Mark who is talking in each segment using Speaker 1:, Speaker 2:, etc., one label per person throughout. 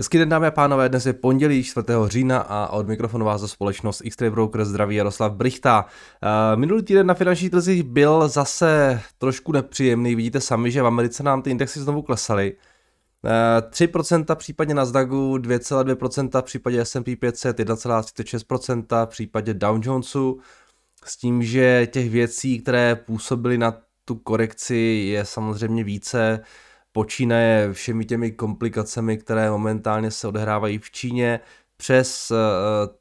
Speaker 1: Hezký den dámy a pánové, dnes je pondělí 4. října a od mikrofonu vás za společnost x Broker zdraví Jaroslav Brichta. Eh, minulý týden na finančních trzích byl zase trošku nepříjemný, vidíte sami, že v Americe nám ty indexy znovu klesaly. 3% případně na Zdagu, 2,2% v případě S&P 500, 1,36% v případě Dow Jonesu, s tím, že těch věcí, které působily na tu korekci je samozřejmě více, počínaje všemi těmi komplikacemi, které momentálně se odehrávají v Číně, přes eh,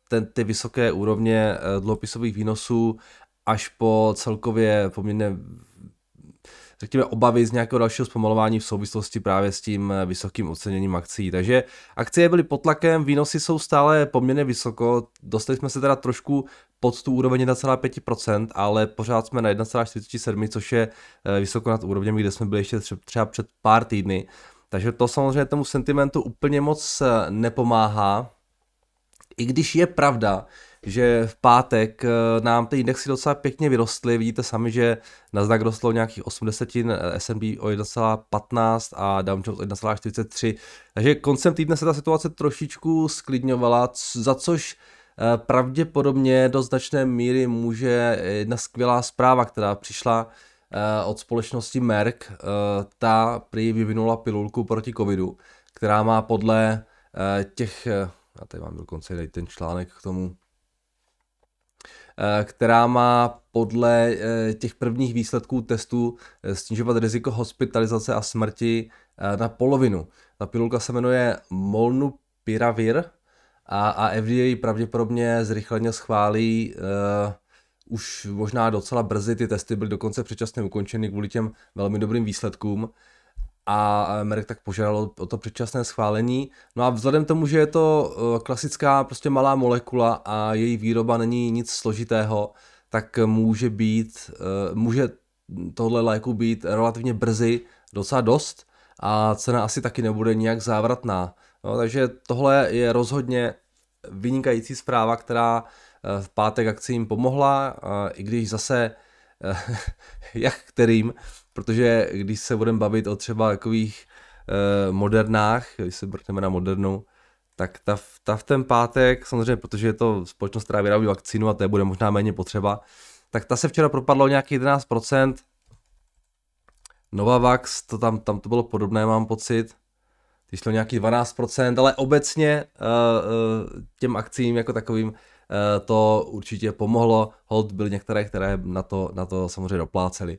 Speaker 1: ten, ty vysoké úrovně eh, dluhopisových výnosů až po celkově poměrně řekněme, obavy z nějakého dalšího zpomalování v souvislosti právě s tím eh, vysokým oceněním akcí. Takže akcie byly pod tlakem, výnosy jsou stále poměrně vysoko, dostali jsme se teda trošku pod tu úroveň 1,5%, ale pořád jsme na 1,47, což je eh, vysoko nad úrovněmi, kde jsme byli ještě třeba před pár týdny. Takže to samozřejmě tomu sentimentu úplně moc eh, nepomáhá. I když je pravda, že v pátek eh, nám ty indexy docela pěkně vyrostly. Vidíte sami, že Nasdaq rostlo nějakých 80, S&P o 1,15 a Dow Jones o 1,43. Takže koncem týdne se ta situace trošičku sklidňovala, za což eh, pravděpodobně do značné míry může jedna skvělá zpráva, která přišla eh, od společnosti Merck. Ta prý vyvinula pilulku proti covidu, která má podle těch, já tady mám dokonce ten článek k tomu, která má podle eh, těch prvních výsledků testů eh, snižovat riziko hospitalizace a smrti na polovinu. Ta pilulka se jmenuje Molnupiravir a, a FDA pravděpodobně zrychleně schválí už možná docela brzy, ty testy byly dokonce předčasně ukončeny kvůli těm velmi dobrým výsledkům a Merck tak požádal o to předčasné schválení. No a vzhledem tomu, že je to eh, klasická prostě malá molekula a její výroba není nic složitého, tak může být, eh, může tohle léku být relativně brzy docela dost a cena asi taky nebude nijak závratná. No, takže tohle je rozhodně vynikající zpráva, která eh, v pátek akcím pomohla, i když zase jak kterým, protože když se budeme bavit o třeba takových uh, modernách, když se vrhneme na modernu, tak ta, ta v ten pátek, samozřejmě, protože je to společnost, která vyrábí vakcínu a té bude možná méně potřeba, tak ta se včera propadlo nějakých 11%. Novavax, to tam, tam to bylo podobné, mám pocit. Ty šlo nějaký 12%, ale obecně uh, uh, těm akcím jako takovým uh, to určitě pomohlo. Hold byly některé, které na to, na to samozřejmě dopláceli.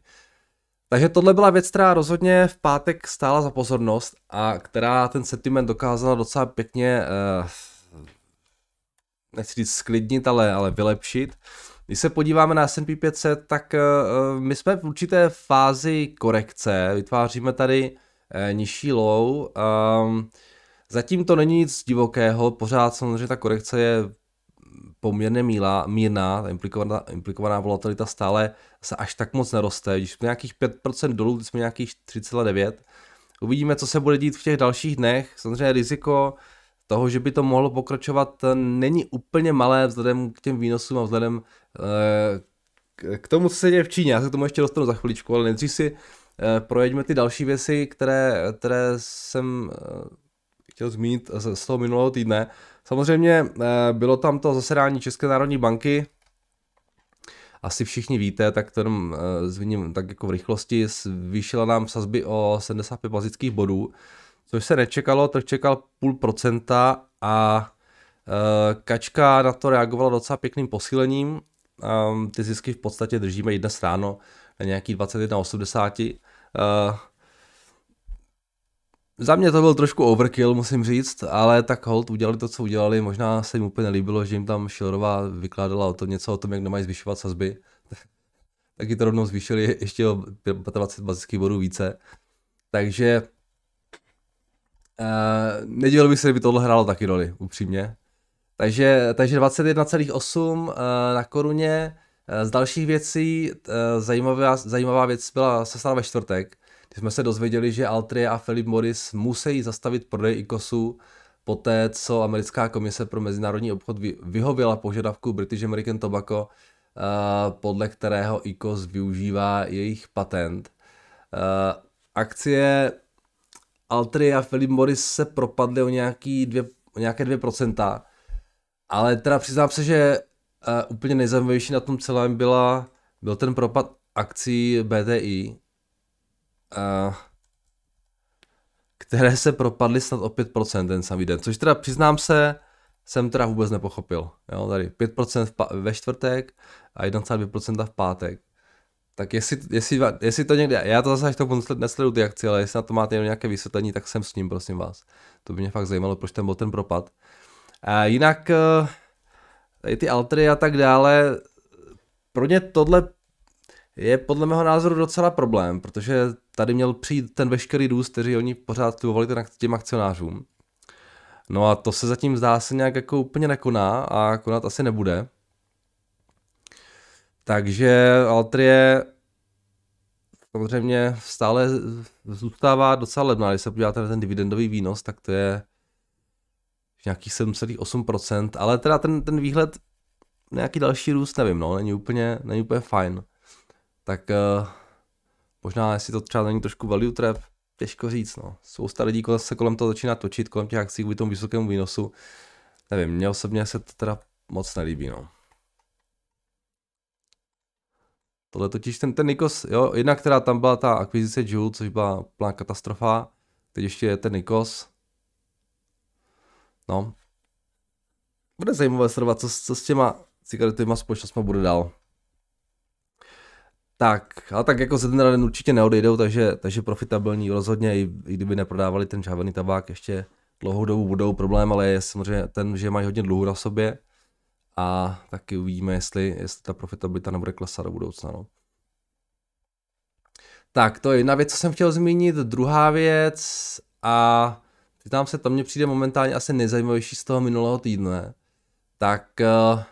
Speaker 1: Takže tohle byla věc, která rozhodně v pátek stála za pozornost a která ten sentiment dokázala docela pěkně, uh, nechci říct sklidnit, ale, ale vylepšit. Když se podíváme na S&P 500, tak uh, my jsme v určité fázi korekce, vytváříme tady uh, nižší low. Um, zatím to není nic divokého, pořád samozřejmě ta korekce je poměrně míla, mírná, implikovaná, implikovaná volatilita stále se až tak moc neroste. Když jsme nějakých 5% dolů, když jsme nějakých 3,9. Uvidíme, co se bude dít v těch dalších dnech. Samozřejmě riziko toho, že by to mohlo pokračovat, není úplně malé vzhledem k těm výnosům a vzhledem eh, k tomu, co se děje v Číně. Já se k tomu ještě dostanu za chviličku, ale nejdřív si eh, projeďme ty další věci, které, které jsem eh, chtěl zmínit z toho minulého týdne. Samozřejmě bylo tam to zasedání České národní banky, asi všichni víte, tak to jenom eh, zviním tak jako v rychlosti, zvýšila nám sazby o 75 bazických bodů, což se nečekalo, trh čekal půl procenta a eh, Kačka na to reagovala docela pěkným posílením, ehm, ty zisky v podstatě držíme i dnes ráno na nějaký 21,80. Za mě to byl trošku overkill, musím říct, ale tak hold udělali to, co udělali. Možná se jim úplně nelíbilo, že jim tam Šilerová vykládala o to něco o tom, jak nemají zvyšovat sazby. Taky to rovnou zvýšili ještě o 25 bazických bodů více. Takže uh, nedivil bych se, kdyby tohle hrálo taky roli, upřímně. Takže, takže 21,8 uh, eh, na koruně. Uh, z dalších věcí uh, zajímavá, zajímavá věc byla se stala ve čtvrtek kdy jsme se dozvěděli, že Altria a Philip Morris musí zastavit prodej ICOSu poté, co americká komise pro mezinárodní obchod vyhověla požadavku British American Tobacco, eh, podle kterého ICOS využívá jejich patent. Eh, akcie Altry a Philip Morris se propadly o, nějaký dvě, o nějaké 2%, ale teda přiznám se, že uh, úplně nejzajímavější na tom celém byla, byl ten propad akcí BTI, které se propadly snad o 5% ten samý den, což teda přiznám se, jsem teda vůbec nepochopil. Jo, tady 5% v pa- ve čtvrtek a 1,2% v pátek. Tak jestli, jestli, jestli to někde, já to zase až to nesleduju ty akcie, ale jestli na to máte nějaké vysvětlení, tak jsem s ním, prosím vás. To by mě fakt zajímalo, proč ten byl ten propad. A jinak, eh, tady ty altry a tak dále, pro ně tohle je podle mého názoru docela problém, protože tady měl přijít ten veškerý růst, který oni pořád slibovali těm akcionářům. No a to se zatím zdá se nějak jako úplně nekoná a konat asi nebude. Takže Altrie samozřejmě stále zůstává docela levná. Když se podíváte na ten dividendový výnos, tak to je nějakých 7,8%, ale teda ten, ten výhled, nějaký další růst, nevím, no, není úplně, není úplně fajn. Tak uh, možná, jestli to třeba není trošku value trap, těžko říct, no. Spousta lidí se kolem toho začíná točit, kolem těch akcí kvůli tomu vysokému výnosu. Nevím, mně osobně se to teda moc nelíbí, no. Tohle totiž ten, ten Nikos, jo, jedna, která tam byla ta akvizice Joule, což byla plná katastrofa, teď ještě je ten Nikos. No. Bude zajímavé sledovat, co, co s těma cigaretovými společnostmi bude dál. Tak, ale tak jako ze den den určitě neodejdou, takže, takže profitabilní rozhodně, i, i kdyby neprodávali ten čávený tabák, ještě dlouhou dobu budou problém, ale je samozřejmě ten, že mají hodně dluhu na sobě a taky uvidíme, jestli, jestli ta profitabilita nebude klesat do budoucna. No. Tak, to je jedna věc, co jsem chtěl zmínit. Druhá věc a tam se, to mně přijde momentálně asi nejzajímavější z toho minulého týdne. Tak uh,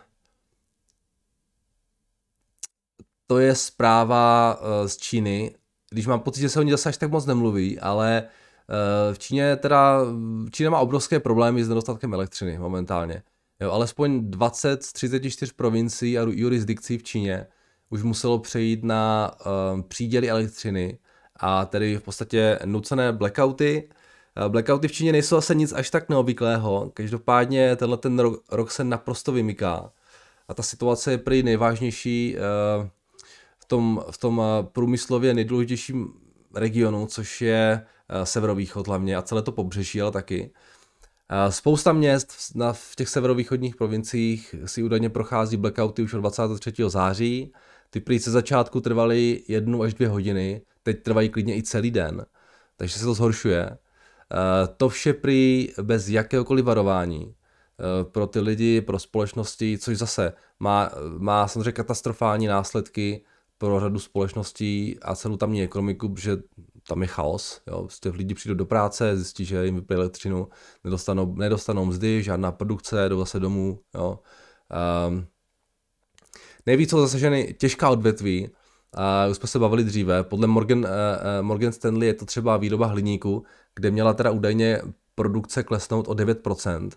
Speaker 1: to je zpráva uh, z Číny, když mám pocit, že se o ní zase až tak moc nemluví, ale uh, v Číně teda, Čína má obrovské problémy s nedostatkem elektřiny momentálně. Jo, alespoň 20 z 34 provincií a jurisdikcí v Číně už muselo přejít na uh, příděly elektřiny a tedy v podstatě nucené blackouty. Blackouty v Číně nejsou asi nic až tak neobvyklého, každopádně tenhle ten rok, rok se naprosto vymyká a ta situace je prý nejvážnější uh, tom, v tom eh, průmyslově nejdůležitějším regionu, což je eh, severovýchod hlavně a celé to pobřeží, ale taky. Eh, spousta měst v těch severovýchodních provinciích si údajně prochází blackouty už od 23. září. Ty prý se začátku trvaly jednu až dvě hodiny, teď trvají klidně i celý den, takže se to zhoršuje. To vše prý bez jakéhokoliv varování pro ty lidi, pro společnosti, což zase má, má samozřejmě katastrofální následky pro řadu společností a celou tamní ekonomiku, protože tam je chaos. Jo. Prostě lidi přijdou do práce, zjistí, že jim vypije elektřinu, nedostanou, nedostanou mzdy, žádná produkce, jdou zase domů. Jo. Um, nejvíc jsou zasaženy těžká odvětví, a už jsme se bavili dříve, podle Morgan, uh, Morgan Stanley je to třeba výroba hliníku, kde měla teda údajně produkce klesnout o 9%,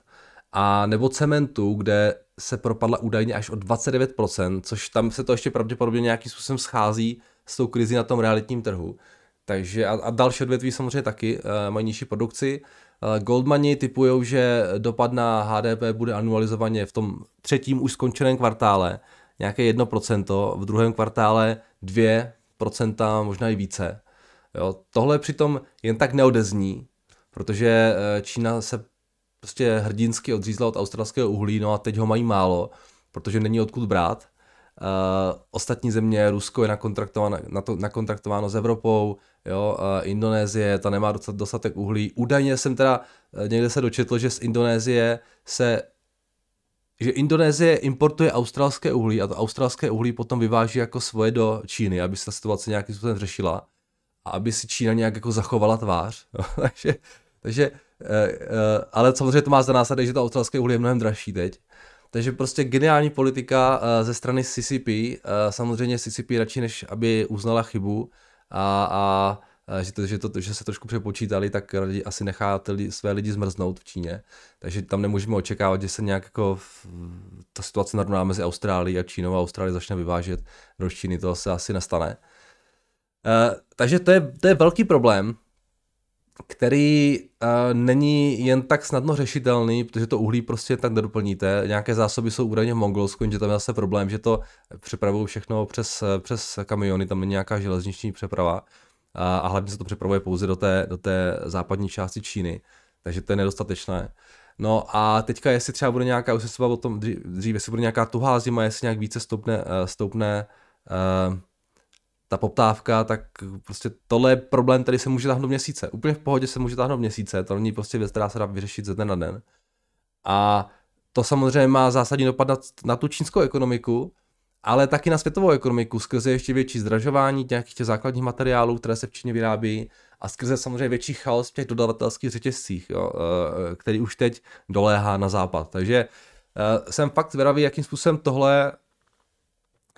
Speaker 1: a nebo cementu, kde se propadla údajně až o 29%, což tam se to ještě pravděpodobně nějakým způsobem schází s tou krizi na tom realitním trhu. Takže a, a další odvětví samozřejmě taky uh, mají nižší produkci. Uh, Goldmani typují, že dopad na HDP bude anualizovaně v tom třetím už skončeném kvartále nějaké 1%, v druhém kvartále 2%, možná i více. Jo, tohle přitom jen tak neodezní, protože eh, Čína se prostě hrdinsky odřízla od australského uhlí, no a teď ho mají málo, protože není odkud brát. Uh, ostatní země, Rusko je nakontraktováno, na to, nakontraktováno s Evropou, jo, uh, Indonésie, ta nemá dostatek uhlí. Údajně jsem teda uh, někde se dočetl, že z Indonésie se že Indonésie importuje australské uhlí a to australské uhlí potom vyváží jako svoje do Číny, aby se ta situace nějakým způsobem řešila a aby si Čína nějak jako zachovala tvář. takže, takže ale samozřejmě to má za následek, že to australské uhlí je mnohem dražší teď. Takže prostě geniální politika eh, ze strany CCP, samozřejmě CCP radši než aby uznala chybu a, a že, to, že, to, že se trošku přepočítali, tak raději asi nechá ty, své lidi zmrznout v Číně. Takže tam nemůžeme očekávat, že se nějak jako ta situace narovná mezi Austrálií a Čínou a Austrálie začne vyvážet do Číny, to se asi nestane. Uh, takže to je, to je velký problém, který uh, není jen tak snadno řešitelný, protože to uhlí prostě tak nedoplníte. Nějaké zásoby jsou údajně v Mongolsku, jenže tam je zase problém, že to přepravují všechno přes, přes kamiony, tam není nějaká železniční přeprava a, a hlavně se to přepravuje pouze do té, do té západní části Číny, takže to je nedostatečné. No a teďka, jestli třeba bude nějaká, už se o tom dřív, dřív, jestli bude nějaká tuhá zima, jestli nějak více stoupne, uh, stoupne uh, ta poptávka, tak prostě tohle je problém, který se může táhnout měsíce. Úplně v pohodě se může táhnout měsíce, to není prostě věc, která se dá vyřešit ze dne na den. A to samozřejmě má zásadní dopad na, na tu čínskou ekonomiku, ale taky na světovou ekonomiku skrze ještě větší zdražování nějakých těch základních materiálů, které se v Číně vyrábí a skrze samozřejmě větší chaos v těch dodavatelských řetězcích, jo, eh, který už teď doléhá na západ. Takže eh, jsem fakt zvědavý, jakým způsobem tohle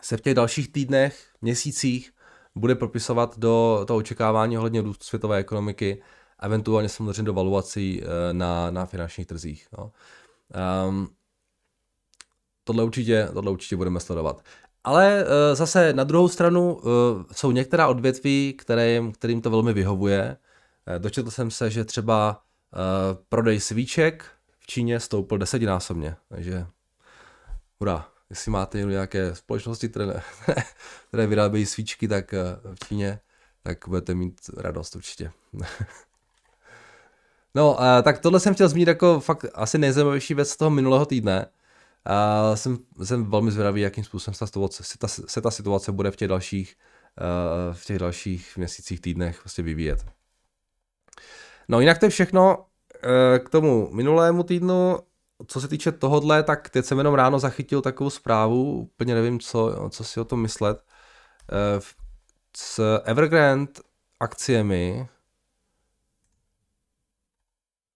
Speaker 1: se v těch dalších týdnech, měsících bude propisovat do toho očekávání ohledně růstu světové ekonomiky, eventuálně samozřejmě do valuací eh, na, na finančních trzích. No. Um, tohle, určitě, tohle určitě budeme sledovat. Ale uh, zase na druhou stranu uh, jsou některá odvětví, kterým, kterým to velmi vyhovuje. Uh, dočetl jsem se, že třeba uh, prodej svíček v Číně stoupl desetinásobně, takže hurá jestli máte nějaké společnosti, které, které vyrábějí svíčky, tak eh, v Číně, tak budete mít radost určitě. no, tak tohle jsem chtěl zmínit jako fakt asi nejzajímavější věc z toho minulého týdne. A jsem, jsem velmi zvědavý, jakým způsobem se ta, situace, se, ta, se ta situace bude v těch dalších, uh, v těch dalších měsících, týdnech vlastně vyvíjet. No jinak to je všechno uh, k tomu minulému týdnu co se týče tohodle, tak teď jsem jenom ráno zachytil takovou zprávu, úplně nevím, co, co si o tom myslet. Eh, s Evergrande akciemi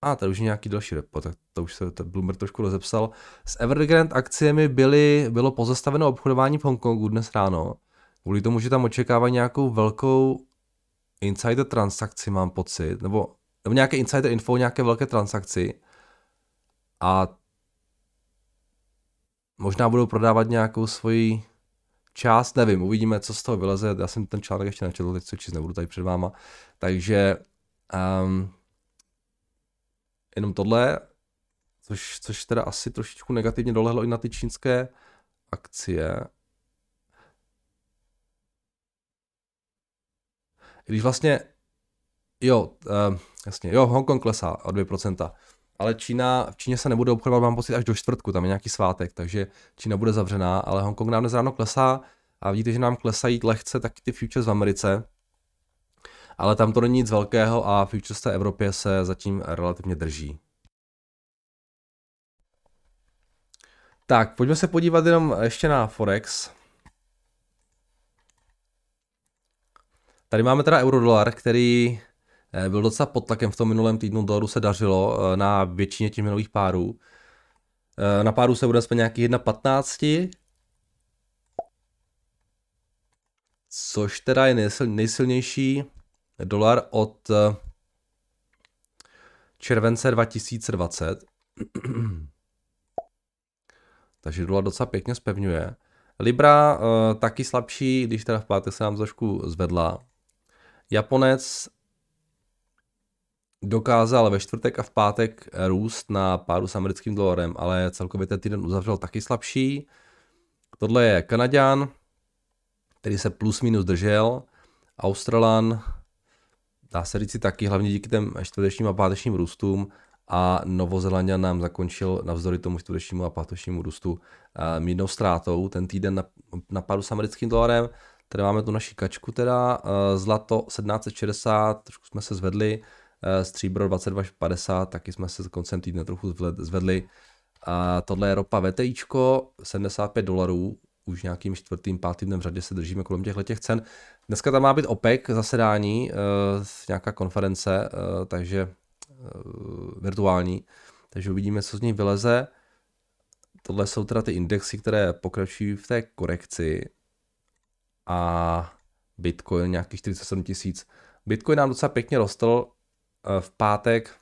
Speaker 1: a tady už je nějaký další report, tak to už se to Bloomberg trošku rozepsal. S Evergrande akciemi byly, bylo pozastaveno obchodování v Hongkongu dnes ráno, kvůli tomu, že tam očekávají nějakou velkou insider transakci, mám pocit, nebo, nebo nějaké insider info, nějaké velké transakci a možná budou prodávat nějakou svoji část, nevím, uvidíme, co z toho vyleze, já jsem ten článek ještě nečetl, teď se číst nebudu tady před váma, takže um, jenom tohle, což, což teda asi trošičku negativně dolehlo i na ty čínské akcie. Když vlastně, jo, uh, jasně, jo, Hongkong klesá o 2% ale Čína, v Číně se nebude obchodovat, mám pocit, až do čtvrtku, tam je nějaký svátek, takže Čína bude zavřená, ale Hongkong nám dnes ráno klesá a vidíte, že nám klesají lehce taky ty futures v Americe, ale tam to není nic velkého a futures té Evropě se zatím relativně drží. Tak, pojďme se podívat jenom ještě na Forex. Tady máme teda euro-dolar, který byl docela pod tlakem v tom minulém týdnu, dolaru se dařilo eh, na většině těch měnových párů. Eh, na páru se bude jsme nějaký 1,15, což teda je nejsilnější dolar od července 2020. Takže dolar docela pěkně spevňuje. Libra taky slabší, když teda v pátek se nám trošku zvedla. Japonec dokázal ve čtvrtek a v pátek růst na páru s americkým dolarem, ale celkově ten týden uzavřel taky slabší. Tohle je Kanaďan, který se plus minus držel. Australan, dá se říct taky, hlavně díky těm čtvrtečním a pátečním růstům. A Novozelandia nám zakončil navzdory tomu čtvrtečnímu a pátečnímu růstu uh, mírnou ztrátou ten týden na, na páru s americkým dolarem. Tady máme tu naši kačku teda, uh, zlato 1760, trošku jsme se zvedli, Eh, stříbro 22,50, taky jsme se koncem týdne trochu zvedli. A tohle je ropa VTIčko, 75 dolarů, už nějakým čtvrtým, pátým dnem v řadě se držíme kolem těchto těch cen. Dneska tam má být OPEC zasedání, uh, nějaká konference, uh, takže virtuální, takže uvidíme, co z ní vyleze. Tohle jsou teda ty indexy, které pokračují v té korekci a Bitcoin nějakých 47 tisíc. Bitcoin nám docela pěkně rostl, Eh, v pátek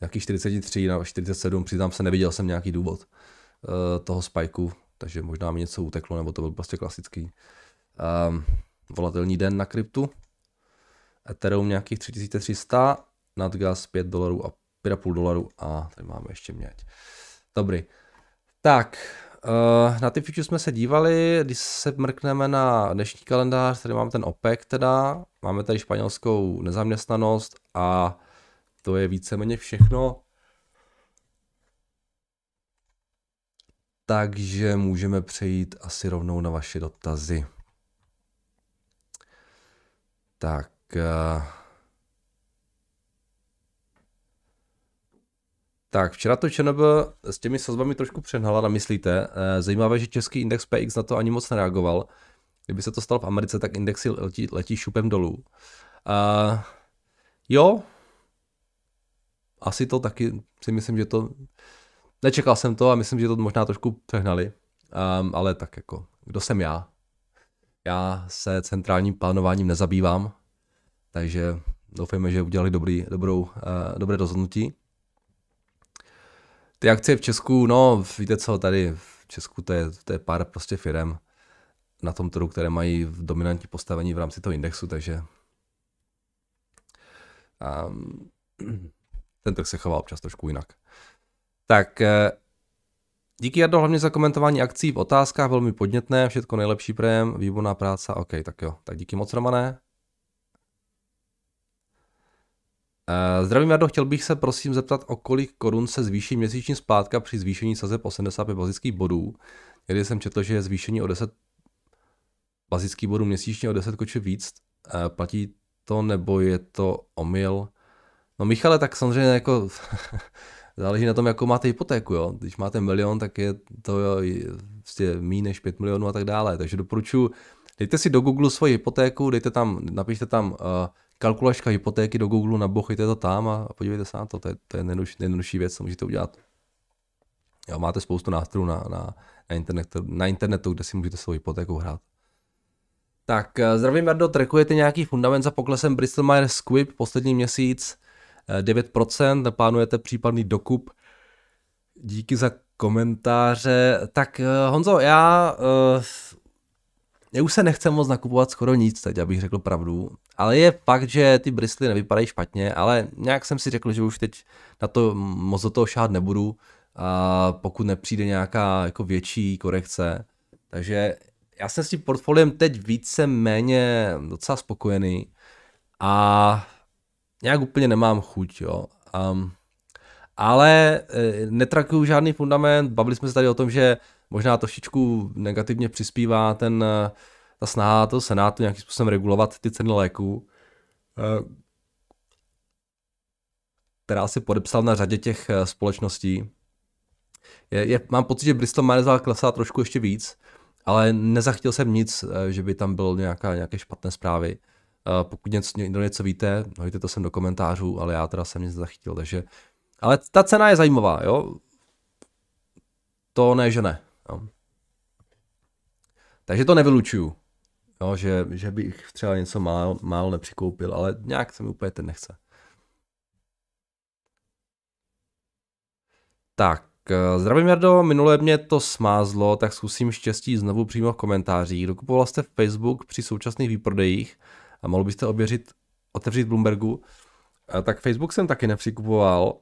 Speaker 1: nějaký 43 na 47, přiznám se, neviděl jsem nějaký důvod uh, toho spajku, takže možná mi něco uteklo, nebo to byl prostě klasický um, volatilní den na kryptu. Ethereum nějakých 3300, nadgas 5 dolarů a 5,5 dolarů a tady máme ještě měď. Dobrý. Tak, na ty future jsme se dívali, když se mrkneme na dnešní kalendář, tady máme ten OPEC teda, máme tady španělskou nezaměstnanost a to je víceméně všechno. Takže můžeme přejít asi rovnou na vaše dotazy. Tak. Uh, Tak, včera to ČNB s těmi sazbami trošku přehnala, namyslíte. Eh, zajímavé, že český index PX na to ani moc nereagoval. Kdyby se to stalo v Americe, tak indexy letí, letí šupem dolů. Uh, jo, asi to taky si myslím, že to... Nečekal jsem to a myslím, že to možná trošku přehnali. Um, ale tak jako, kdo jsem já? Já se centrálním plánováním nezabývám, takže doufejme, že udělali dobrý, dobrou, uh, dobré rozhodnutí. Ty akcie v Česku, no víte co, tady v Česku to je, to je pár prostě firm na tom trhu, které mají dominantní postavení v rámci toho indexu, takže um, ten trh se chová občas trošku jinak. Tak, eh, díky Jardo hlavně za komentování akcí v otázkách, velmi podnětné, všetko nejlepší prejem, výborná práce, OK, tak jo, tak díky moc Romané. Eh, zdravím Jardo, chtěl bych se prosím zeptat, o kolik korun se zvýší měsíční splátka při zvýšení sazeb 85 bazických bodů. Někdy jsem četl, že je zvýšení o 10 bazických bodů měsíčně o 10 koče víc. Eh, platí to nebo je to omyl? No Michale, tak samozřejmě jako záleží na tom, jakou máte hypotéku. Jo? Když máte milion, tak je to vlastně méně než 5 milionů a tak dále. Takže doporučuji, dejte si do Google svoji hypotéku, dejte tam, napište tam uh, kalkulačka hypotéky do Google, nabochejte to tam a podívejte se na to. To je, to je nejjednodušší, věc, co můžete udělat. Jo, máte spoustu nástrojů na, na, na, internetu, na internetu, kde si můžete svou hypotéku hrát. Tak, eh, zdravím Jardo, trackujete nějaký fundament za poklesem Bristol Myers Squibb poslední měsíc 9%, eh, plánujete případný dokup. Díky za komentáře. Tak eh, Honzo, já já už se nechce moc nakupovat skoro nic teď, abych řekl pravdu. Ale je fakt, že ty bristly nevypadají špatně, ale nějak jsem si řekl, že už teď na to moc do toho šát nebudu, a pokud nepřijde nějaká jako větší korekce. Takže já jsem s tím portfoliem teď více méně docela spokojený a nějak úplně nemám chuť, jo. Um, ale e, netrakuju žádný fundament, bavili jsme se tady o tom, že možná trošičku negativně přispívá ten, eh, ta snaha toho Senátu nějakým způsobem regulovat ty ceny léků, eh, která si podepsal na řadě těch eh, společností. Je, je, mám pocit, že Bristol Myers klesá trošku ještě víc, ale nezachytil jsem nic, že by tam bylo nějaká, nějaké špatné zprávy. Pokud něco, někdo něco víte, hojte to sem do komentářů, ale já teda jsem nic zachytil, takže... Ale ta cena je zajímavá, jo? To ne, že ne. Jo. Takže to nevylučuju, jo, že, že bych třeba něco málo, málo nepřikoupil, ale nějak se mi úplně ten nechce. Tak, eh, zdravím Jardo, minule mě to smázlo, tak zkusím štěstí znovu přímo v komentářích. Dokupoval jste v Facebook při současných výprodejích a mohl byste oběřit, otevřít Bloombergu. A tak Facebook jsem taky nepřikupoval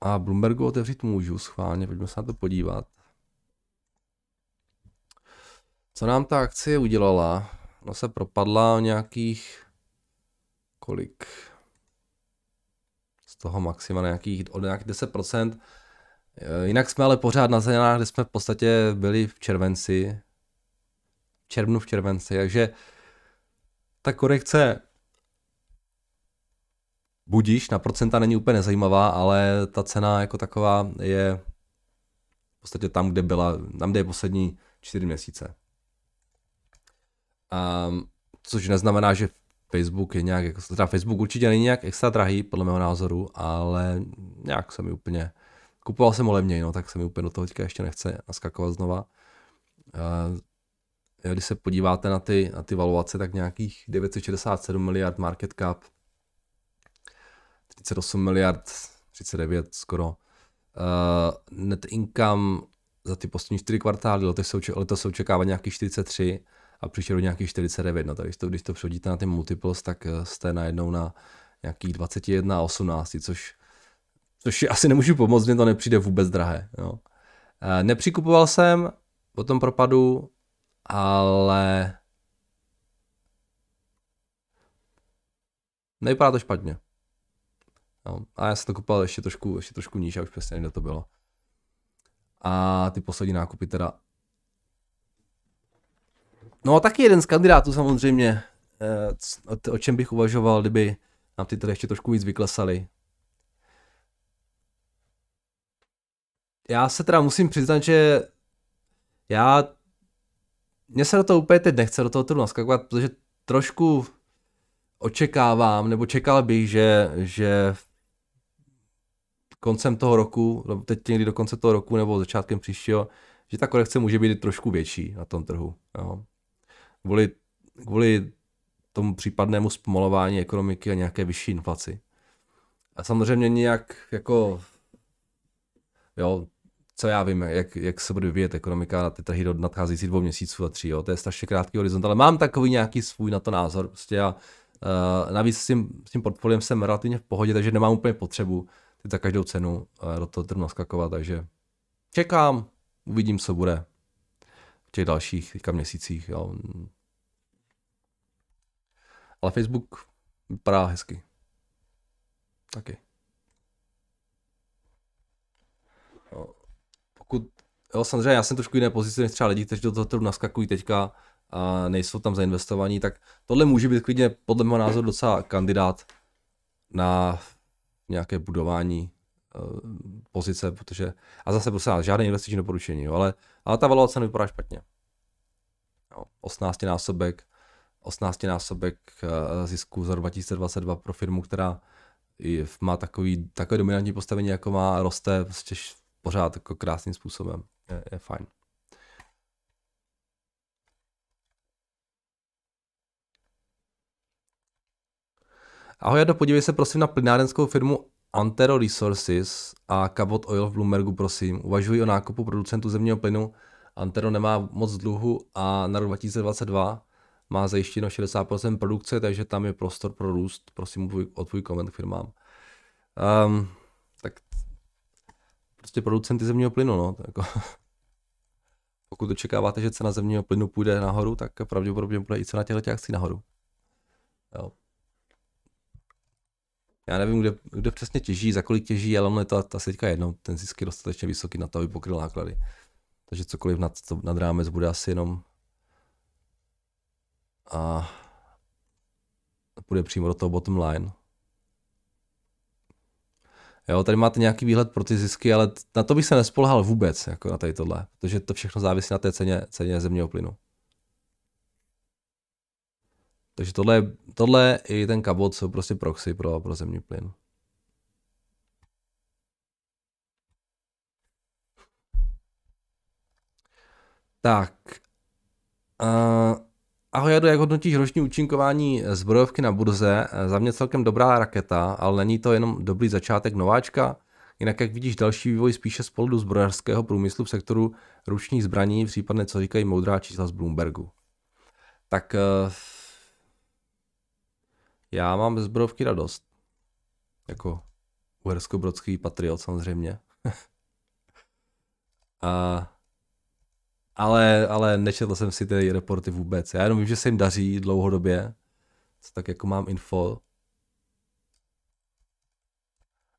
Speaker 1: a Bloombergu otevřít můžu schválně, pojďme se na to podívat. Co nám ta akcie udělala? No se propadla o nějakých kolik? Z toho maxima nějakých, o nějakých 10%. Eh, jinak jsme ale pořád na cenách, kde jsme v podstatě byli v červenci. V červnu, v červenci, takže ta korekce budíš, na procenta není úplně nezajímavá, ale ta cena jako taková je v podstatě tam, kde byla, tam, kde je poslední čtyři měsíce. Um, což neznamená, že Facebook je nějak, jako, teda Facebook určitě není nějak extra drahý, podle mého názoru, ale nějak se mi úplně, kupoval jsem ho levněji, no, tak se mi úplně do toho teďka ještě nechce naskakovat znova. Uh, když se podíváte na ty, na ty valuace, tak nějakých 967 miliard market cap, 38 miliard, 39 skoro. Uh, net income za ty poslední 4 kvartály, letos se, letos se očekává nějakých 43, a příští rok nějakých 49. No, takže to, když to přehodíte na ty multiples, tak eh, jste najednou na nějakých 21 a 18, což, což asi nemůžu pomoct, mě to nepřijde vůbec drahé. Jo. Nepřikupoval jsem po tom propadu, ale nevypadá to špatně. No, a já jsem to kupoval ještě trošku, ještě trošku níž a už přesně kde to bylo. A ty poslední nákupy teda. No a taky jeden z kandidátů samozřejmě, eh, o čem bych uvažoval, kdyby nám ty tady ještě trošku víc vyklesaly. Já se teda musím přiznat, že já mně se do toho úplně teď nechce do toho trhu naskakovat, protože trošku očekávám, nebo čekal bych, že, že koncem toho roku, teď někdy do konce toho roku nebo začátkem příštího, že ta korekce může být trošku větší na tom trhu. Jo. Kvůli, kvůli tomu případnému zpomalování ekonomiky a nějaké vyšší inflaci. A samozřejmě nějak jako, jo, co já vím, jak, jak se bude vyvíjet ekonomika na ty trhy do nadcházejících dvou měsíců a tří, jo. to je strašně krátký horizont, ale mám takový nějaký svůj na to názor, prostě já uh, navíc s tím, s tím portfoliem jsem relativně v pohodě, takže nemám úplně potřebu ty za každou cenu uh, do toho trhu naskakovat, takže čekám, uvidím, co bude těch dalších teďka měsících, jo. Ale Facebook vypadá hezky. Taky. pokud, jo, samozřejmě já jsem trošku jiné pozici než třeba lidi, kteří do toho trhu naskakují teďka a nejsou tam zainvestovaní, tak tohle může být klidně podle mého názoru docela kandidát na nějaké budování pozice, protože, a zase prostě žádné investiční doporučení, jo, ale, ale ta valuace nevypadá špatně. Jo, 18 násobek, 18 násobek uh, zisku za 2022 pro firmu, která má takový, takové dominantní postavení, jako má, roste prostě pořád jako krásným způsobem. Je, je fajn. Ahoj, Jado, podívej se prosím na plynárenskou firmu Antero Resources a Cabot Oil v Bloombergu, prosím. Uvažuji o nákupu producentů zemního plynu. Antero nemá moc dluhu a na rok 2022 má zajištěno 60% produkce, takže tam je prostor pro růst. Prosím o tvůj koment k firmám. Um, tak prostě producenty zemního plynu, no. Jako, pokud očekáváte, že cena zemního plynu půjde nahoru, tak pravděpodobně bude i cena těchto akcí nahoru. Jo. Já nevím, kde, kde přesně těží, za kolik těží, ale ono je to asi teďka jedno, ten zisk je dostatečně vysoký na to, aby pokryl náklady. Takže cokoliv nad, nad rámec bude asi jenom a půjde přímo do toho bottom line. Jo, tady máte nějaký výhled pro ty zisky, ale na to bych se nespolhal vůbec, jako na tady tohle, protože to všechno závisí na té ceně, ceně zemního plynu. Takže tohle, tohle i ten kabot jsou prostě proxy pro, pro zemní plyn. Tak. Uh, Ahoj, Jadu, jak hodnotíš roční účinkování zbrojovky na burze? Za mě celkem dobrá raketa, ale není to jenom dobrý začátek nováčka? Jinak jak vidíš další vývoj spíše z pohledu zbrojařského průmyslu v sektoru ručních zbraní, případně co říkají moudrá čísla z Bloombergu. Tak eh, já mám zbrojovky radost. Jako uhersko-brodský patriot samozřejmě. A ale, ale nečetl jsem si ty reporty vůbec. Já jenom vím, že se jim daří dlouhodobě, co tak jako mám info.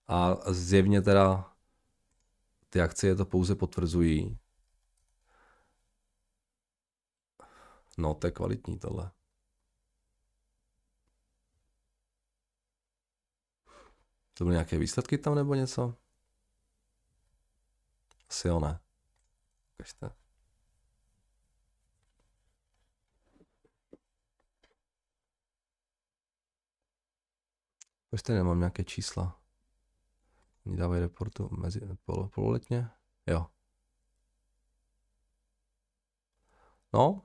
Speaker 1: A zjevně teda ty akcie to pouze potvrzují. No, to je kvalitní tohle. To byly nějaké výsledky tam nebo něco? Asi jo, ne. Ukažte. Proč nemám nějaké čísla? Oni dávají reportu mezi pol, pololetně? Jo. No.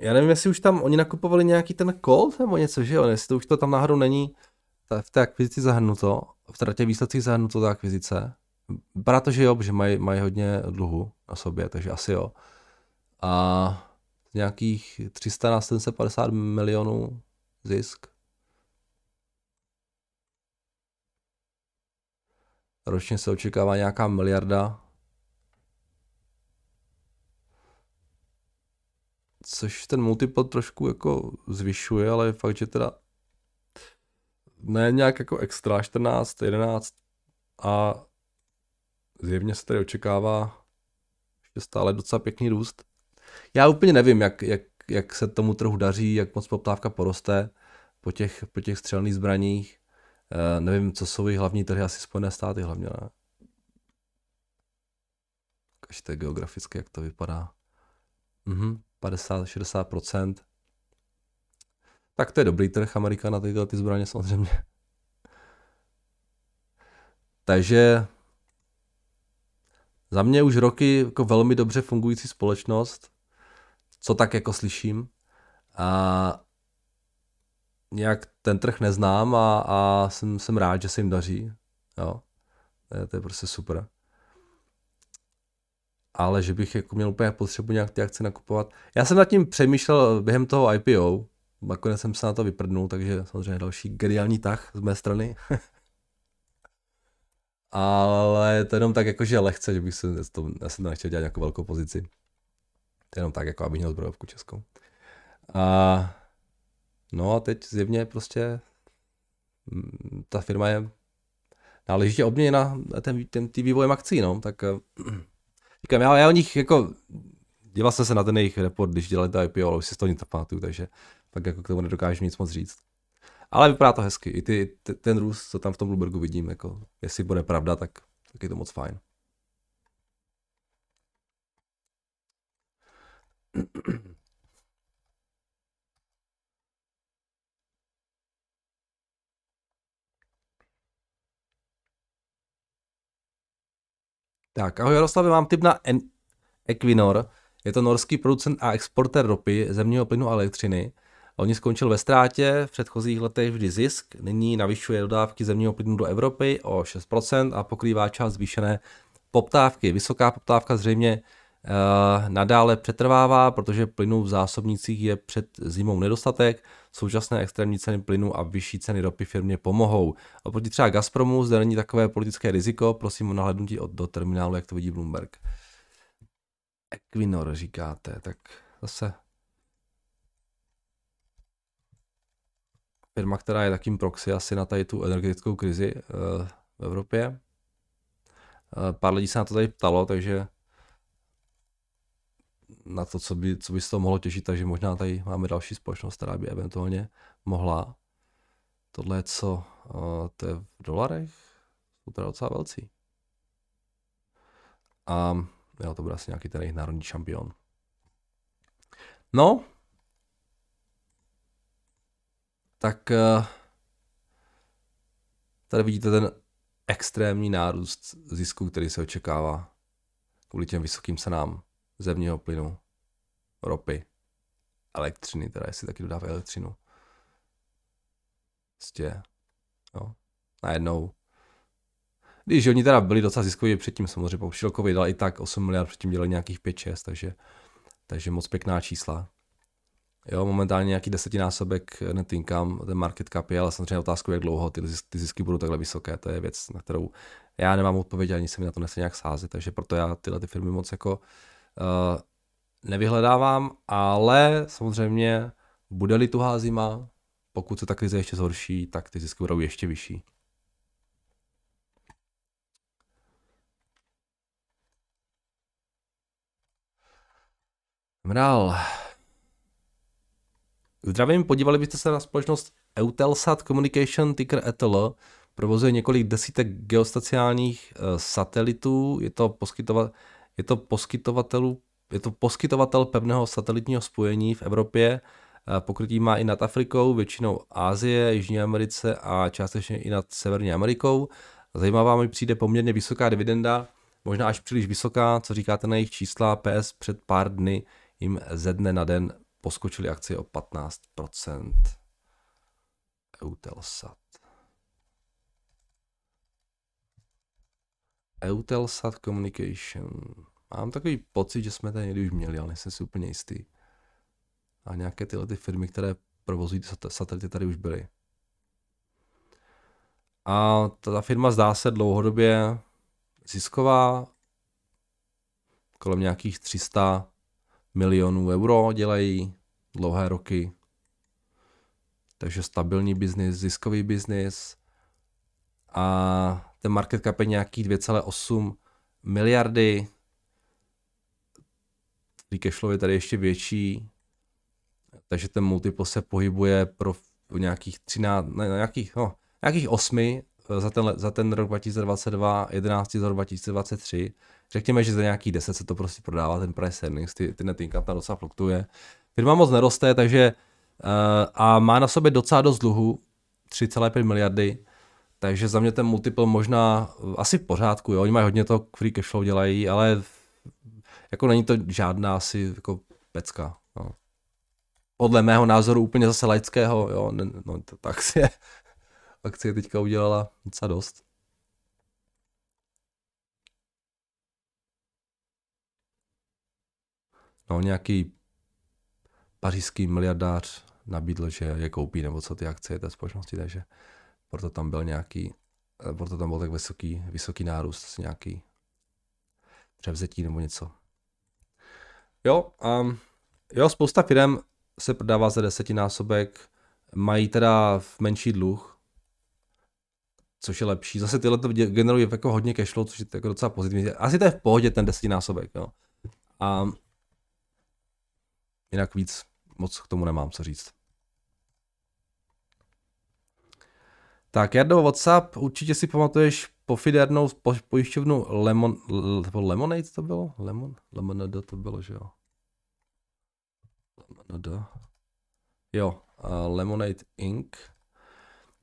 Speaker 1: Já nevím, jestli už tam oni nakupovali nějaký ten Colt nebo něco, že jo? Jestli to už to tam náhodou není v té akvizici zahrnuto, v těch výsledcích zahrnuto ta akvizice. Vypadá to, že jo, že mají, mají hodně dluhu na sobě, takže asi jo. a nějakých 300 na 750 milionů zisk. Ročně se očekává nějaká miliarda. Což ten multiple trošku jako zvyšuje, ale je fakt, že teda ne nějak jako extra 14, 11 a zjevně se tady očekává ještě stále docela pěkný růst. Já úplně nevím, jak, jak, jak se tomu trhu daří, jak moc poptávka poroste po těch, po těch střelných zbraních. Uh, nevím, co jsou jejich hlavní trhy, asi Spojené státy hlavně, ne? Kažte geograficky, jak to vypadá. Mhm, 50-60%. Tak to je dobrý trh Amerika na tyhle ty zbraně samozřejmě. Takže za mě už roky jako velmi dobře fungující společnost, co tak jako slyším. A nějak ten trh neznám a, a jsem, jsem rád, že se jim daří. Jo. To je, to je prostě super. Ale že bych jako měl úplně potřebu nějak ty akce nakupovat. Já jsem nad tím přemýšlel během toho IPO, nakonec jsem se na to vyprdnul, takže samozřejmě další geniální tah z mé strany. Ale to jenom tak jakože lehce, že bych se, to, já jsem nechtěl dělat nějakou velkou pozici. To jenom tak, jako abych měl zbrojovku českou. A no a teď zjevně prostě mm, ta firma je náležitě obměněna ten, ten, tý vývojem akcí, no, tak eh, říkám, já, já o nich jako, díval jsem se na ten jejich report, když dělali to IPO, ale už si to nic nepamatuju, takže pak jako k tomu nedokážu nic moc říct. Ale vypadá to hezky. I ty, ty, ten růst, co tam v tom Bloombergu vidím, jako, jestli bude pravda, tak, tak je to moc fajn. Tak, ahoj Jaroslave, mám tip na en- Equinor. Je to norský producent a exporter ropy, zemního plynu a elektřiny. Oni skončil ve ztrátě, v předchozích letech vždy zisk, nyní navyšuje dodávky zemního plynu do Evropy o 6% a pokrývá část zvýšené poptávky. Vysoká poptávka zřejmě nadále přetrvává, protože plynu v zásobnících je před zimou nedostatek, současné extrémní ceny plynu a vyšší ceny ropy firmě pomohou. Oproti třeba Gazpromu zde není takové politické riziko, prosím o nahlednutí od, do terminálu, jak to vidí Bloomberg. Equinor říkáte, tak zase firma, která je takým proxy asi na tady tu energetickou krizi uh, v Evropě. Uh, pár lidí se na to tady ptalo, takže na to, co by, co by z toho mohlo těžit, takže možná tady máme další společnost, která by eventuálně mohla. Tohle je co? Uh, to je v dolarech? Jsou teda docela velcí. A jo, to bude asi nějaký ten jejich národní šampion. No, tak eh, tady vidíte ten extrémní nárůst zisku, který se očekává kvůli těm vysokým cenám zemního plynu, ropy, elektřiny, teda jestli taky dodávají elektřinu. Prostě, jo, najednou. Když oni teda byli docela ziskoví předtím, samozřejmě po Šilkovi dal i tak 8 miliard, předtím dělali nějakých 5-6, takže, takže moc pěkná čísla. Jo, momentálně nějaký desetinásobek net income, ten market cap je, ale samozřejmě otázku, jak dlouho ty, ty zisky budou takhle vysoké, to je věc, na kterou já nemám odpověď, ani se mi na to nese nějak sázet, takže proto já tyhle ty firmy moc jako nevyhledávám, ale samozřejmě bude-li tuhá zima, pokud se ta krize ještě zhorší, tak ty zisky budou ještě vyšší. Mrál. Zdravím, podívali byste se na společnost Eutelsat Communication Ticker ETL. Provozuje několik desítek geostaciálních uh, satelitů. Je to, poskytova, je to poskytovatelů je to poskytovatel pevného satelitního spojení v Evropě. Pokrytí má i nad Afrikou, většinou Ázie, Jižní Americe a částečně i nad Severní Amerikou. Zajímavá mi přijde poměrně vysoká dividenda, možná až příliš vysoká, co říkáte na jejich čísla. PS před pár dny jim ze dne na den poskočily akcie o 15%. Eutelsat. Eutelsat Communication. Mám takový pocit, že jsme tady někdy už měli, ale nejsem si úplně jistý. A nějaké tyhle ty firmy, které provozují satelity, tady už byly. A ta firma zdá se dlouhodobě zisková, kolem nějakých 300 milionů euro dělají dlouhé roky. Takže stabilní biznis, ziskový biznis. A ten market cap je nějaký 2,8 miliardy. Free cash flow je tady ještě větší. Takže ten multiple se pohybuje pro nějakých 13, ne, nějakých, no, nějakých 8 eh, za ten, za ten rok 2022, 11 za rok 2023. Řekněme, že za nějaký 10 se to prostě prodává, ten price earnings, ty, ty net income tam docela fluktuje. Firma moc neroste, takže uh, a má na sobě docela dost dluhu, 3,5 miliardy, takže za mě ten multiple možná asi v pořádku, jo. Oni mají hodně to free cash flow dělají, ale jako není to žádná asi jako pecka. No. Podle mého názoru úplně zase laického, jo, ne, no, ta akcie, akcie teďka udělala docela dost. No, nějaký pařížský miliardář nabídl, že je koupí nebo co ty akcie té společnosti, takže proto tam byl nějaký, eh, proto tam byl tak vysoký, vysoký nárůst, nějaký převzetí nebo něco. Jo, um, jo, spousta firm se prodává za desetinásobek, mají teda v menší dluh, což je lepší. Zase tyhle to generují jako hodně cashflow, což je jako docela pozitivní. Asi to je v pohodě ten desetinásobek, jo. A jinak víc moc k tomu nemám co říct. Tak Jardo, WhatsApp, určitě si pamatuješ pofidernou po, pojišťovnu Lemon, Lemonade to bylo? Lemon? Lemonade to bylo, že jo? Lemonade. Jo, uh, Lemonade Inc.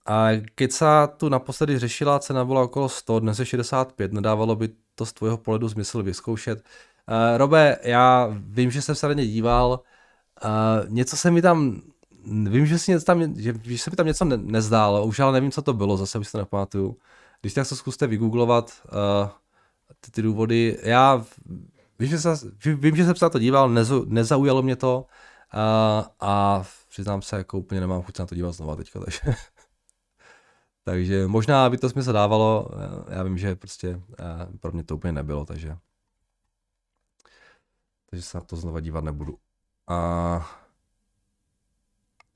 Speaker 1: A se tu naposledy řešila, cena byla okolo 100, dnes je 65, nedávalo by to z tvojho pohledu smysl vyzkoušet. Uh, Robe, já vím, že jsem se na ně díval, uh, něco se mi tam, vím, že, si tam, že, že se mi tam něco ne, nezdálo, už ale nevím, co to bylo, zase bych to nepamatuju. Když tak to zkuste vygooglovat, uh, ty, ty důvody. Já vím, že, se, vím, že jsem se na to díval, nezu, nezaujalo mě to uh, a přiznám se, jako úplně nemám chuť se na to dívat znova teďka, takže takže možná by to smysl dávalo, já vím, že prostě eh, pro mě to úplně nebylo, takže takže se na to znova dívat nebudu. A...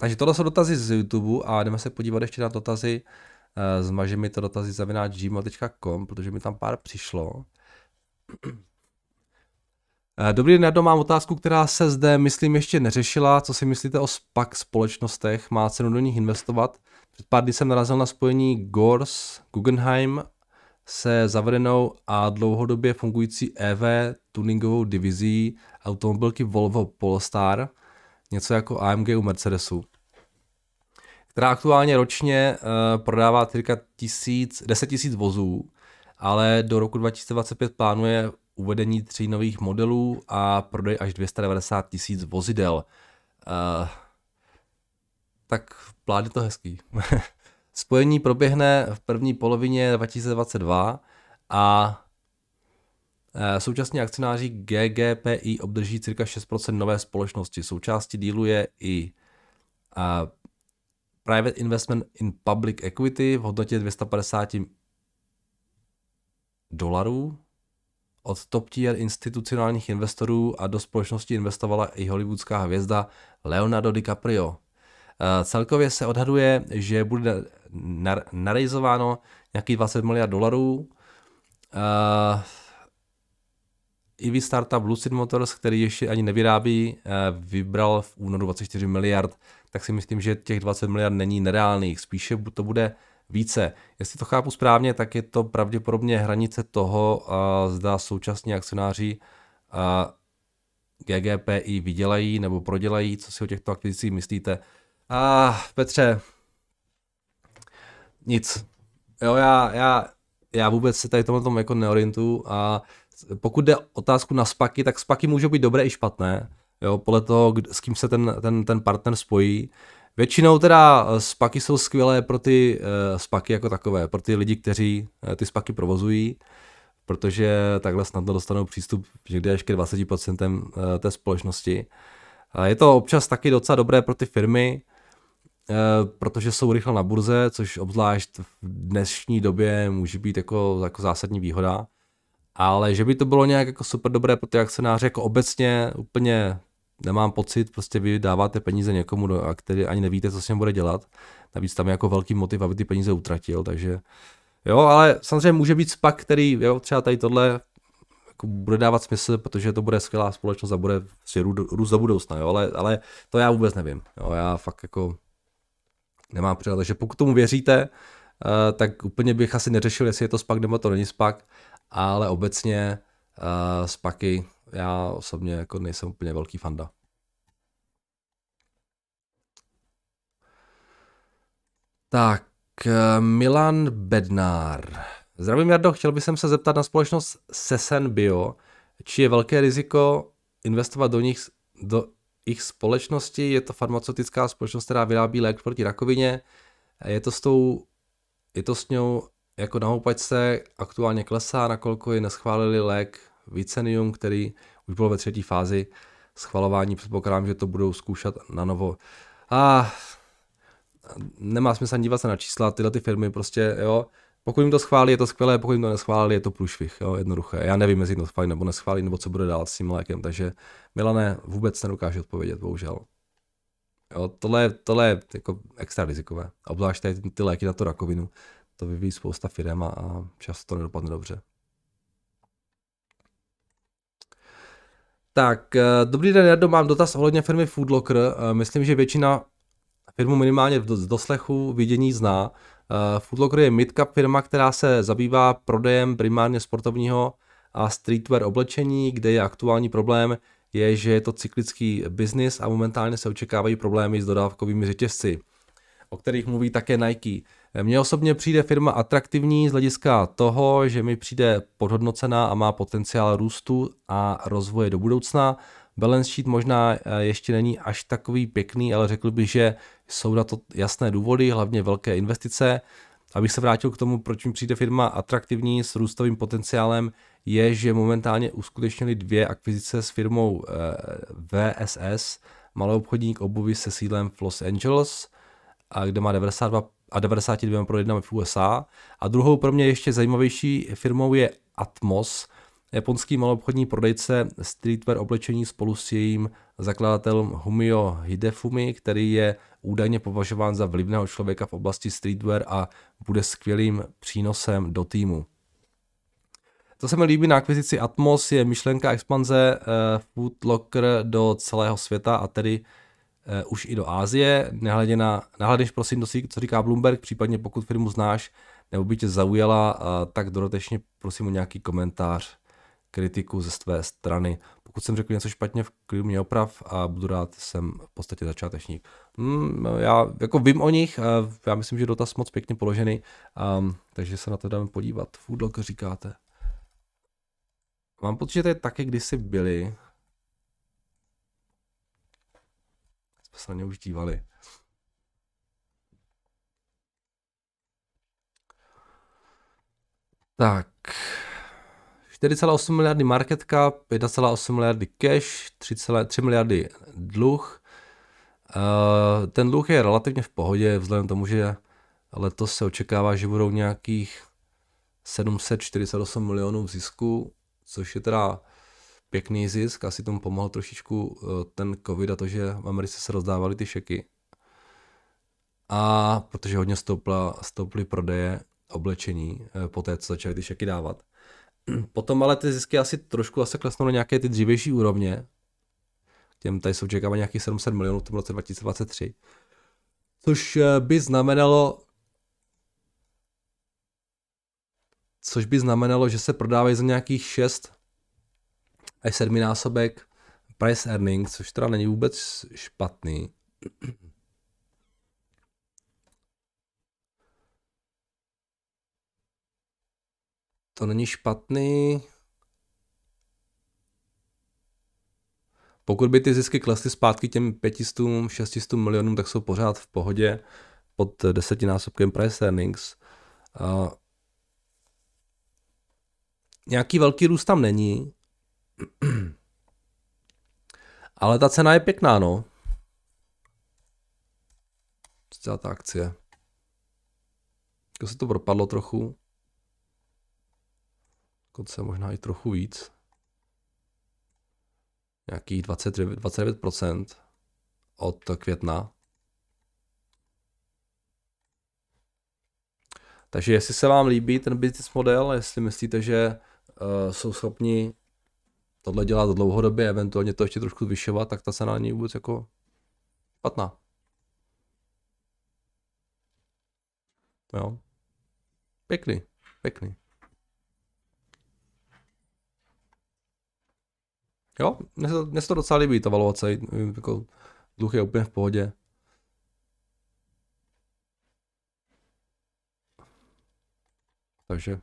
Speaker 1: Takže tohle jsou dotazy z YouTube a jdeme se podívat ještě na dotazy. Eh, zmaže mi to dotazy zavináč gmail.com, protože mi tam pár přišlo. Eh, dobrý den, Jardo, mám otázku, která se zde, myslím, ještě neřešila. Co si myslíte o SPAC společnostech? Má cenu do nich investovat? Před pár dny jsem narazil na spojení Gors Guggenheim se zavedenou a dlouhodobě fungující EV tuningovou divizí automobilky Volvo Polestar, něco jako AMG u Mercedesu, která aktuálně ročně uh, prodává cirka tisíc, 10 tisíc vozů, ale do roku 2025 plánuje uvedení tří nových modelů a prodej až 290 tisíc vozidel. Uh, tak plán je to hezký. Spojení proběhne v první polovině 2022 a současně akcionáři GGPI obdrží cirka 6% nové společnosti. Součástí dílu je i Private Investment in Public Equity v hodnotě 250 dolarů od top tier institucionálních investorů a do společnosti investovala i hollywoodská hvězda Leonardo DiCaprio. Eh, celkově se odhaduje, že bude narejzováno nějakých 20 miliard dolarů. Eh, startup Lucid Motors, který ještě ani nevyrábí, eh, vybral v únoru 24 miliard, tak si myslím, že těch 20 miliard není nereálných. Spíše to bude více. Jestli to chápu správně, tak je to pravděpodobně hranice toho, zda současní akcionáři GGPI vydělají nebo prodělají, co si o těchto akvizicích myslíte. A ah, Petře, nic. Jo, já, já, já vůbec se tady tomhle tom jako neorientuju a pokud jde otázku na spaky, tak spaky můžou být dobré i špatné, jo, podle toho, s kým se ten, ten, ten partner spojí. Většinou teda eh, spaky jsou skvělé pro ty uh, spaky jako takové, pro ty lidi, kteří uh, ty spaky provozují. protože takhle snadno dostanou přístup někde až ke 20% eh, té společnosti. Je to občas taky docela dobré pro ty firmy, protože jsou rychle na burze, což obzvlášť v dnešní době může být jako, jako zásadní výhoda. Ale že by to bylo nějak jako super dobré pro ty akcionáře, jako obecně úplně nemám pocit, prostě vy dáváte peníze někomu, a který ani nevíte, co s ním bude dělat. Navíc tam je jako velký motiv, aby ty peníze utratil, takže jo, ale samozřejmě může být SPAC, který, jo, třeba tady tohle jako bude dávat smysl, protože to bude skvělá společnost a bude si růst do budoucna, jo, ale, ale to já vůbec nevím, jo, já fakt jako nemám přehled, takže pokud tomu věříte, uh, tak úplně bych asi neřešil, jestli je to SPAC nebo to není SPAC, ale obecně uh, SPACy já osobně jako nejsem úplně velký fanda. Tak, eh, Milan Bednár. Zdravím Jardo, chtěl bych se zeptat na společnost Sesen Bio, či je velké riziko investovat do nich, do jejich společnosti. Je to farmaceutická společnost, která vyrábí lék proti rakovině. Je to s tou, je to s ňou jako na houpačce aktuálně klesá, nakolko ji neschválili lék Vicenium, který už bylo ve třetí fázi schvalování. Předpokládám, že to budou zkoušet na novo. A nemá smysl dívat se na čísla, tyhle ty firmy prostě, jo, pokud jim to schválí, je to skvělé, pokud jim to neschválí, je to průšvih, jo, jednoduché. Já nevím, jestli to schválí nebo neschválí, nebo co bude dál s tím lékem, takže Milané vůbec nedokáže odpovědět, bohužel. Jo, tohle, tohle je jako extra rizikové. Obzvlášť ty, ty léky na tu rakovinu, to vyvíjí spousta firm a, často to nedopadne dobře. Tak, eh, dobrý den, Jardo, mám dotaz ohledně firmy Foodlocker. Eh, myslím, že většina firmu minimálně z doslechu vidění zná. Eh, Foodlocker je midcap firma, která se zabývá prodejem primárně sportovního a streetwear oblečení, kde je aktuální problém, je, že je to cyklický biznis a momentálně se očekávají problémy s dodávkovými řetězci, o kterých mluví také Nike. Mně osobně přijde firma atraktivní z hlediska toho, že mi přijde podhodnocená a má potenciál růstu a rozvoje do budoucna. Balance sheet možná eh, ještě není až takový pěkný, ale řekl bych, že jsou na to jasné důvody, hlavně velké investice. Abych se vrátil k tomu, proč mi přijde firma atraktivní s růstovým potenciálem, je, že momentálně uskutečnili dvě akvizice s firmou eh, VSS, malou obchodník obuvy se sídlem v Los Angeles, kde má 92 a 92 prodejdami v USA. A druhou pro mě ještě zajímavější firmou je Atmos, japonský malobchodní prodejce streetwear oblečení spolu s jejím zakladatelem Humio Hidefumi, který je údajně považován za vlivného člověka v oblasti streetwear a bude skvělým přínosem do týmu. Co se mi líbí na akvizici Atmos je myšlenka expanze uh, Foodlocker do celého světa a tedy už i do Ázie. Nehledě na, nahledeš prosím, co říká Bloomberg, případně pokud firmu znáš nebo by tě zaujala, uh, tak dodatečně prosím o nějaký komentář, kritiku ze své strany. Pokud jsem řekl něco špatně, v klidu mě oprav a budu rád, jsem v podstatě začátečník. Hmm, já jako vím o nich, uh, já myslím, že dotaz moc pěkně položený, um, takže se na to dáme podívat. Foodlog říkáte. Mám pocit, že tady taky kdysi byli, se na ně už dívali. Tak. 4,8 miliardy market cap, 1,8 miliardy cash, 3,3 miliardy dluh. Uh, ten dluh je relativně v pohodě, vzhledem tomu, že letos se očekává, že budou nějakých 748 milionů v zisku, což je teda pěkný zisk, asi tomu pomohl trošičku eh, ten covid a to, že v Americe se rozdávaly ty šeky. A protože hodně stoupla, stouply prodeje oblečení eh, po té, co začaly ty šeky dávat. Potom ale ty zisky asi trošku asi klesnou na nějaké ty dřívější úrovně. Těm tady jsou očekávány nějakých 700 milionů v tom roce 2023. Což eh, by znamenalo, což by znamenalo, že se prodávají za nějakých 6 až 7 násobek price earnings, což teda není vůbec špatný. To není špatný. Pokud by ty zisky klesly zpátky těm 500, 600 milionům, tak jsou pořád v pohodě pod desetinásobkem price earnings. nějaký velký růst tam není, ale ta cena je pěkná, no. Celá ta akcie. Jako se to propadlo trochu. Dokonce možná i trochu víc. Nějakých 29, 29% od května. Takže jestli se vám líbí ten business model, jestli myslíte, že uh, jsou schopni tohle dělat dlouhodobě, eventuálně to ještě trošku zvyšovat, tak ta cena není vůbec jako špatná. Jo. Pěkný, pěkný. Jo, mně se to docela líbí, ta valuace, jako dluh je úplně v pohodě. Takže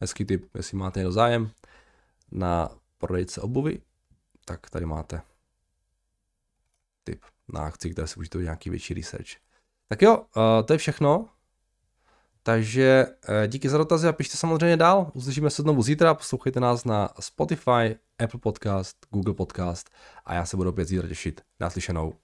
Speaker 1: hezký tip, jestli máte někdo zájem na prodejce obuvy, tak tady máte tip na akci, které si můžete nějaký větší research. Tak jo, to je všechno. Takže eh, díky za dotazy a pište samozřejmě dál. Uslyšíme se znovu zítra, poslouchejte nás na Spotify, Apple Podcast, Google Podcast a já se budu opět zítra těšit. Naslyšenou.